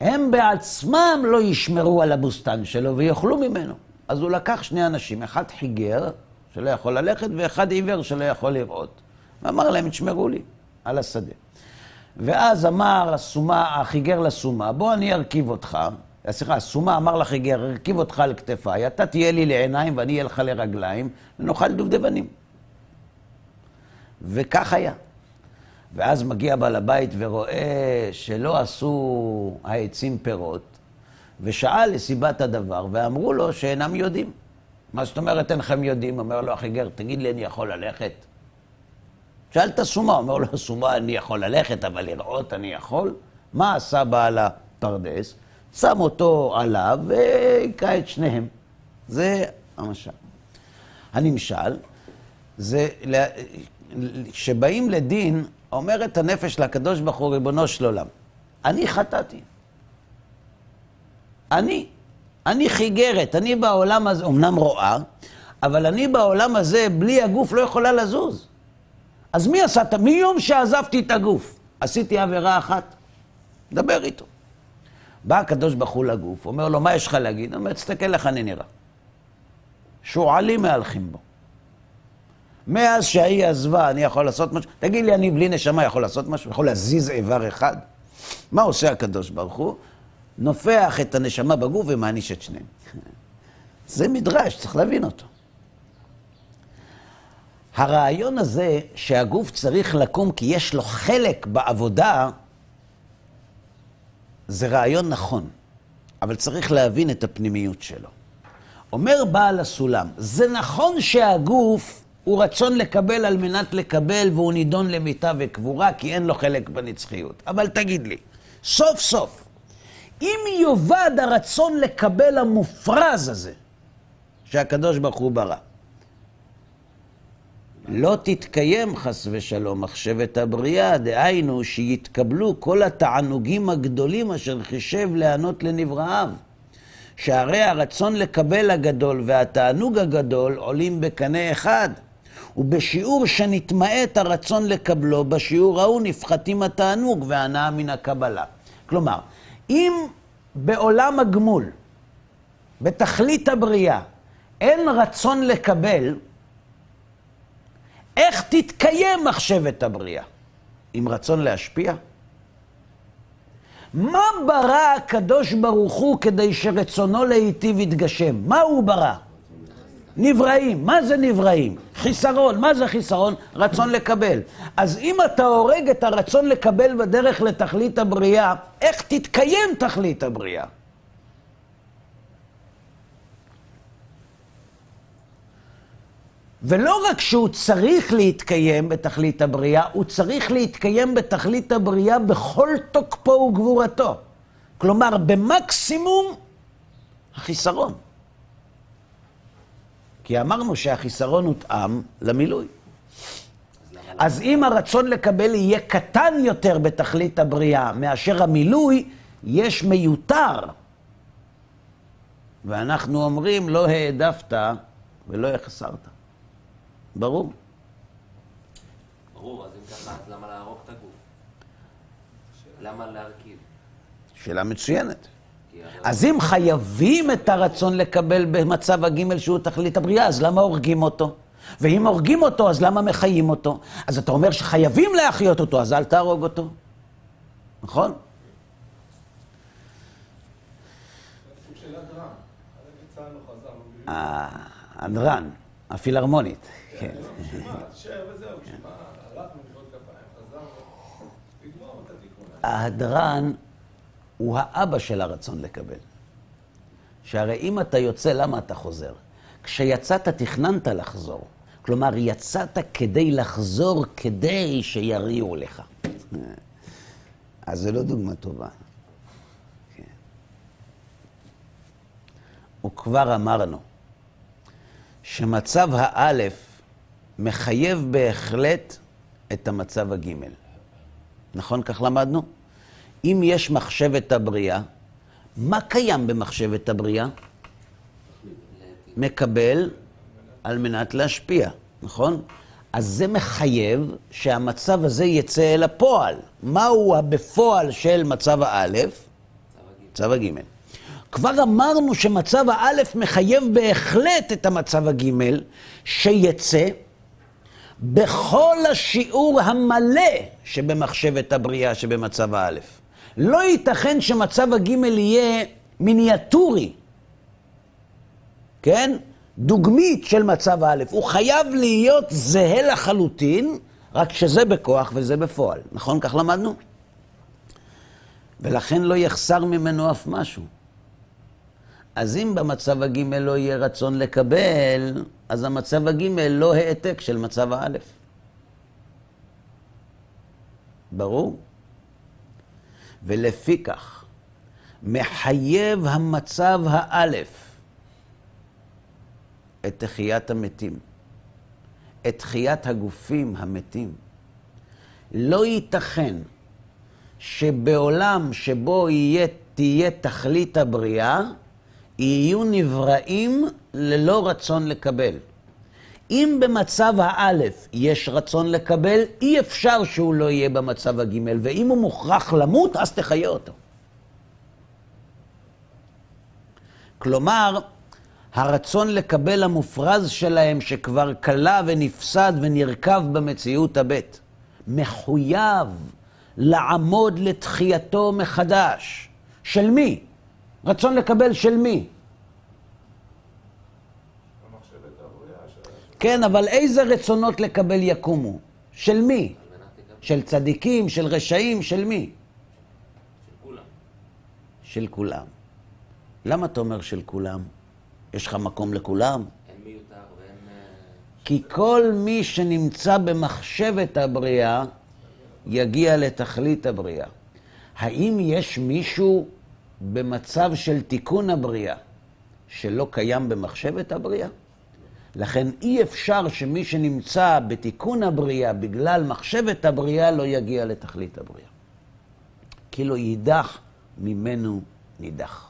הם בעצמם לא ישמרו על הבוסתן שלו ויאכלו ממנו. אז הוא לקח שני אנשים, אחד חיגר, שלא יכול ללכת, ואחד עיוור שלא יכול לראות. ואמר להם, תשמרו לי על השדה. ואז אמר הסומה, החיגר לסומה, בוא אני ארכיב אותך. סליחה, הסומה אמר לחיגר, ארכיב אותך על כתפיי, אתה תהיה לי לעיניים ואני אהיה לך לרגליים, ונאכל דובדבנים. וכך היה. ואז מגיע בעל הבית ורואה שלא עשו העצים פירות, ושאל לסיבת הדבר, ואמרו לו שאינם יודעים. מה זאת אומרת אינכם יודעים? אומר לו החיגר, תגיד לי, אני יכול ללכת? שאל את הסומה, אומר לו, הסומה, אני יכול ללכת, אבל לראות אני יכול? מה עשה בעל הפרדס? שם אותו עליו והיכה את שניהם. זה המשל. הנמשל, זה כשבאים לדין, אומרת הנפש לקדוש ברוך הוא, ריבונו של עולם, אני חטאתי. אני. אני חיגרת, אני בעולם הזה, אמנם רואה, אבל אני בעולם הזה, בלי הגוף לא יכולה לזוז. אז מי עשה את... מיום שעזבתי את הגוף, עשיתי עבירה אחת. דבר איתו. בא הקדוש ברוך הוא לגוף, אומר לו, מה יש לך להגיד? הוא אומר, תסתכל איך אני נראה. שועלים מהלכים בו. מאז שהיא עזבה, אני יכול לעשות משהו? תגיד לי, אני בלי נשמה יכול לעשות משהו? יכול להזיז איבר אחד? מה עושה הקדוש ברוך הוא? נופח את הנשמה בגוף ומעניש את שניהם. <laughs> זה מדרש, צריך להבין אותו. הרעיון הזה שהגוף צריך לקום כי יש לו חלק בעבודה, זה רעיון נכון, אבל צריך להבין את הפנימיות שלו. אומר בעל הסולם, זה נכון שהגוף הוא רצון לקבל על מנת לקבל והוא נידון למיטה וקבורה כי אין לו חלק בנצחיות. אבל תגיד לי, סוף סוף, אם יאבד הרצון לקבל המופרז הזה שהקדוש ברוך הוא ברא, לא תתקיים חס ושלום מחשבת הבריאה, דהיינו שיתקבלו כל התענוגים הגדולים אשר חישב להיענות לנבראיו. שהרי הרצון לקבל הגדול והתענוג הגדול עולים בקנה אחד. ובשיעור שנתמעט הרצון לקבלו, בשיעור ההוא נפחתים התענוג והנאה מן הקבלה. כלומר, אם בעולם הגמול, בתכלית הבריאה, אין רצון לקבל, איך תתקיים מחשבת הבריאה? עם רצון להשפיע? מה ברא הקדוש ברוך הוא כדי שרצונו להיטיב יתגשם? מה הוא ברא? נבראים. מה זה נבראים? חיסרון. מה זה חיסרון? רצון לקבל. אז אם אתה הורג את הרצון לקבל בדרך לתכלית הבריאה, איך תתקיים תכלית הבריאה? ולא רק שהוא צריך להתקיים בתכלית הבריאה, הוא צריך להתקיים בתכלית הבריאה בכל תוקפו וגבורתו. כלומר, במקסימום החיסרון. כי אמרנו שהחיסרון הותאם למילוי. אז אם הרצון לקבל יהיה קטן יותר בתכלית הבריאה מאשר המילוי, יש מיותר. ואנחנו אומרים, לא העדפת ולא החסרת. ברור. ברור, אז אם ככה, אז למה להרוג את הגוף? למה להרכיב? שאלה מצוינת. אז אם חייבים את הרצון לקבל במצב הגימל שהוא תכלית הבריאה, אז למה הורגים אותו? ואם הורגים אותו, אז למה מחיים אותו? אז אתה אומר שחייבים להחיות אותו, אז אל תהרוג אותו. נכון? של הדרן. הרגע צה"ל לא חזר, הוא בלי- ההדרן, הפילהרמונית. כן. ההדרן הוא האבא של הרצון לקבל. שהרי אם אתה יוצא, למה אתה חוזר? כשיצאת, תכננת לחזור. כלומר, יצאת כדי לחזור, כדי שיריעו לך. אז זו לא דוגמה טובה. כן. וכבר אמרנו שמצב האלף מחייב בהחלט את המצב הגימל. נכון? כך למדנו? אם יש מחשבת הבריאה, מה קיים במחשבת הבריאה? מקבל על מנת להשפיע, נכון? אז זה מחייב שהמצב הזה יצא אל הפועל. מהו הבפועל של מצב האלף? מצב הגימל. כבר אמרנו שמצב האלף מחייב בהחלט את המצב הגימל, שיצא בכל השיעור המלא שבמחשבת הבריאה שבמצב האלף. לא ייתכן שמצב הגימל יהיה מיניאטורי, כן? דוגמית של מצב האלף. הוא חייב להיות זהה לחלוטין, רק שזה בכוח וזה בפועל. נכון? כך למדנו? ולכן לא יחסר ממנו אף משהו. אז אם במצב הג' לא יהיה רצון לקבל, אז המצב הג' לא העתק של מצב האלף. ברור? ולפיכך, מחייב המצב האלף את תחיית המתים, את תחיית הגופים המתים. לא ייתכן שבעולם שבו יהיה, תהיה תכלית הבריאה, יהיו נבראים ללא רצון לקבל. אם במצב האלף יש רצון לקבל, אי אפשר שהוא לא יהיה במצב הגימל, ואם הוא מוכרח למות, אז תחיה אותו. כלומר, הרצון לקבל המופרז שלהם, שכבר כלה ונפסד ונרקב במציאות הבית, מחויב לעמוד לתחייתו מחדש. של מי? רצון לקבל של מי? כן, אבל איזה רצונות לקבל יקומו? של מי? של צדיקים, של רשעים, של מי? של כולם. של כולם. למה אתה אומר של כולם? יש לך מקום לכולם? אין מיותר ואין... כי כל מי שנמצא במחשבת הבריאה, יגיע לתכלית הבריאה. האם יש מישהו במצב של תיקון הבריאה שלא קיים במחשבת הבריאה? לכן אי אפשר שמי שנמצא בתיקון הבריאה בגלל מחשבת הבריאה לא יגיע לתכלית הבריאה. כי לא יידח ממנו נידח.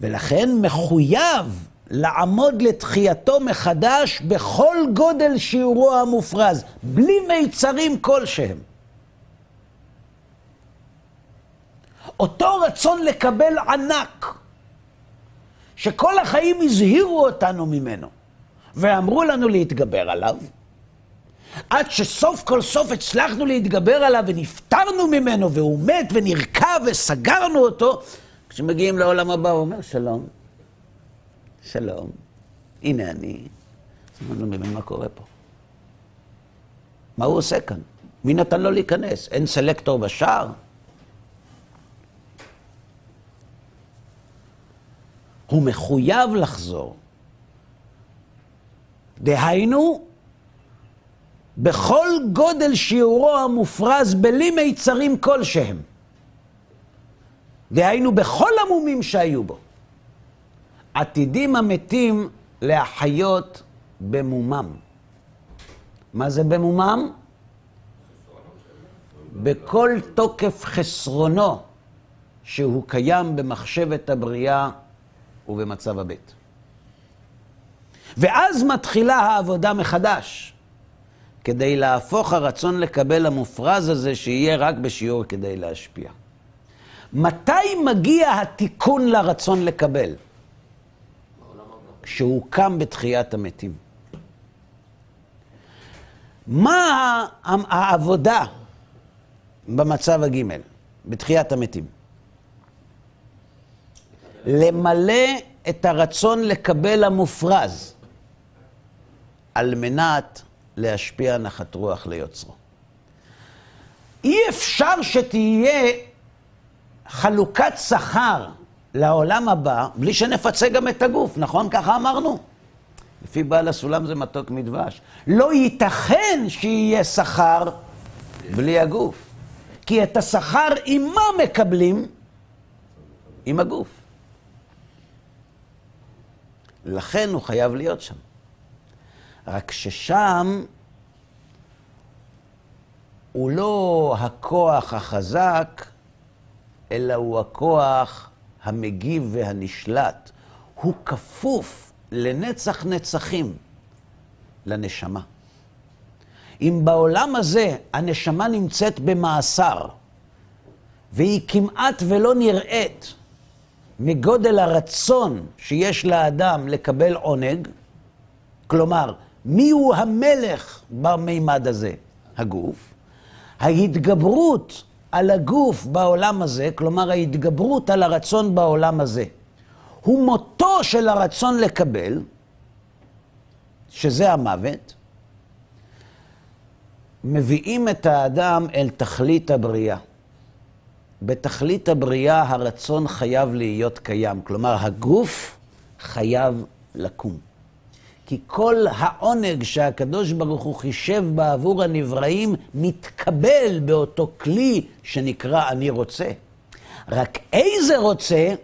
ולכן מחויב לעמוד לתחייתו מחדש בכל גודל שיעורו המופרז, בלי מיצרים כלשהם. אותו רצון לקבל ענק, שכל החיים הזהירו אותנו ממנו, ואמרו לנו להתגבר עליו, עד שסוף כל סוף הצלחנו להתגבר עליו ונפטרנו ממנו, והוא מת ונרקב וסגרנו אותו, כשמגיעים לעולם הבא הוא אומר שלום, שלום, הנה אני. אז אני לא מבין מה קורה פה. מה הוא עושה כאן? מי נתן לו להיכנס? אין סלקטור בשער? הוא מחויב לחזור. דהיינו, בכל גודל שיעורו המופרז בלי מיצרים כלשהם. דהיינו, בכל המומים שהיו בו. עתידים המתים להחיות במומם. מה זה במומם? בכל תוקף חסרונו שהוא קיים במחשבת הבריאה ובמצב הבית. ואז מתחילה העבודה מחדש, כדי להפוך הרצון לקבל המופרז הזה, שיהיה רק בשיעור כדי להשפיע. מתי מגיע התיקון לרצון לקבל? כשהוא קם בתחיית המתים. מה העבודה במצב הגימל, בתחיית המתים? למלא את הרצון לקבל המופרז, על מנת להשפיע נחת רוח ליוצרו. אי אפשר שתהיה חלוקת שכר לעולם הבא בלי שנפצה גם את הגוף, נכון? ככה אמרנו. לפי בעל הסולם זה מתוק מדבש. לא ייתכן שיהיה שכר בלי הגוף. כי את השכר עם מה מקבלים? עם הגוף. לכן הוא חייב להיות שם. רק ששם הוא לא הכוח החזק, אלא הוא הכוח המגיב והנשלט. הוא כפוף לנצח נצחים לנשמה. אם בעולם הזה הנשמה נמצאת במאסר, והיא כמעט ולא נראית מגודל הרצון שיש לאדם לקבל עונג, כלומר, מיהו המלך במימד הזה? הגוף. ההתגברות על הגוף בעולם הזה, כלומר ההתגברות על הרצון בעולם הזה, הוא מותו של הרצון לקבל, שזה המוות, מביאים את האדם אל תכלית הבריאה. בתכלית הבריאה הרצון חייב להיות קיים, כלומר הגוף חייב לקום. כי כל העונג שהקדוש ברוך הוא חישב בעבור הנבראים מתקבל באותו כלי שנקרא אני רוצה. רק איזה רוצה?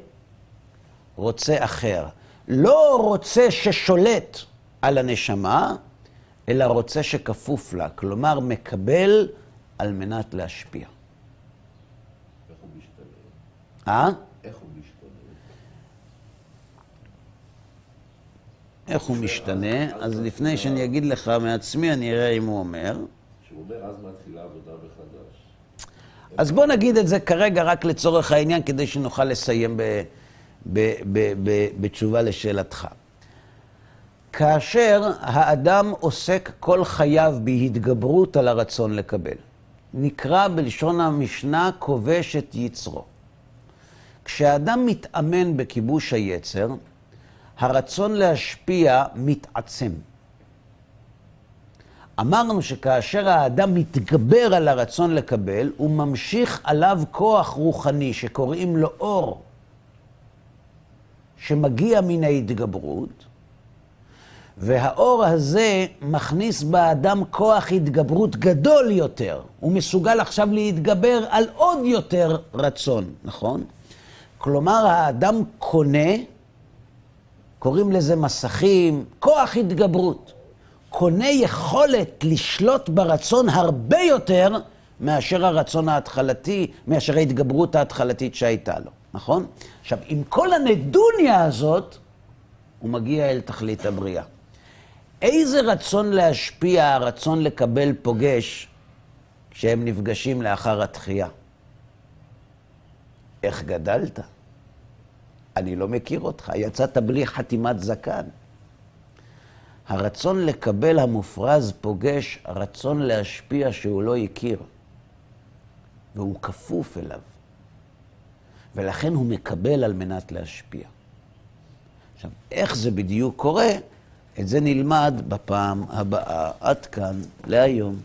רוצה אחר. לא רוצה ששולט על הנשמה, אלא רוצה שכפוף לה, כלומר מקבל על מנת להשפיע. אה? איך הוא משתנה? איך הוא משתנה? אז לפני שאני אגיד לך מעצמי, אני אראה אם הוא אומר. שהוא אומר, אז מתחילה עבודה מחדש. אז בוא נגיד את זה כרגע רק לצורך העניין, כדי שנוכל לסיים בתשובה לשאלתך. כאשר האדם עוסק כל חייו בהתגברות על הרצון לקבל, נקרא בלשון המשנה כובש את יצרו. כשאדם מתאמן בכיבוש היצר, הרצון להשפיע מתעצם. אמרנו שכאשר האדם מתגבר על הרצון לקבל, הוא ממשיך עליו כוח רוחני שקוראים לו אור, שמגיע מן ההתגברות, והאור הזה מכניס באדם כוח התגברות גדול יותר. הוא מסוגל עכשיו להתגבר על עוד יותר רצון, נכון? כלומר, האדם קונה, קוראים לזה מסכים, כוח התגברות. קונה יכולת לשלוט ברצון הרבה יותר מאשר הרצון ההתחלתי, מאשר ההתגברות ההתחלתית שהייתה לו, נכון? עכשיו, עם כל הנדוניה הזאת, הוא מגיע אל תכלית הבריאה. איזה רצון להשפיע, הרצון לקבל פוגש כשהם נפגשים לאחר התחייה? איך גדלת? אני לא מכיר אותך, יצאת בלי חתימת זקן. הרצון לקבל המופרז פוגש רצון להשפיע שהוא לא הכיר, והוא כפוף אליו, ולכן הוא מקבל על מנת להשפיע. עכשיו, איך זה בדיוק קורה? את זה נלמד בפעם הבאה. עד כאן להיום.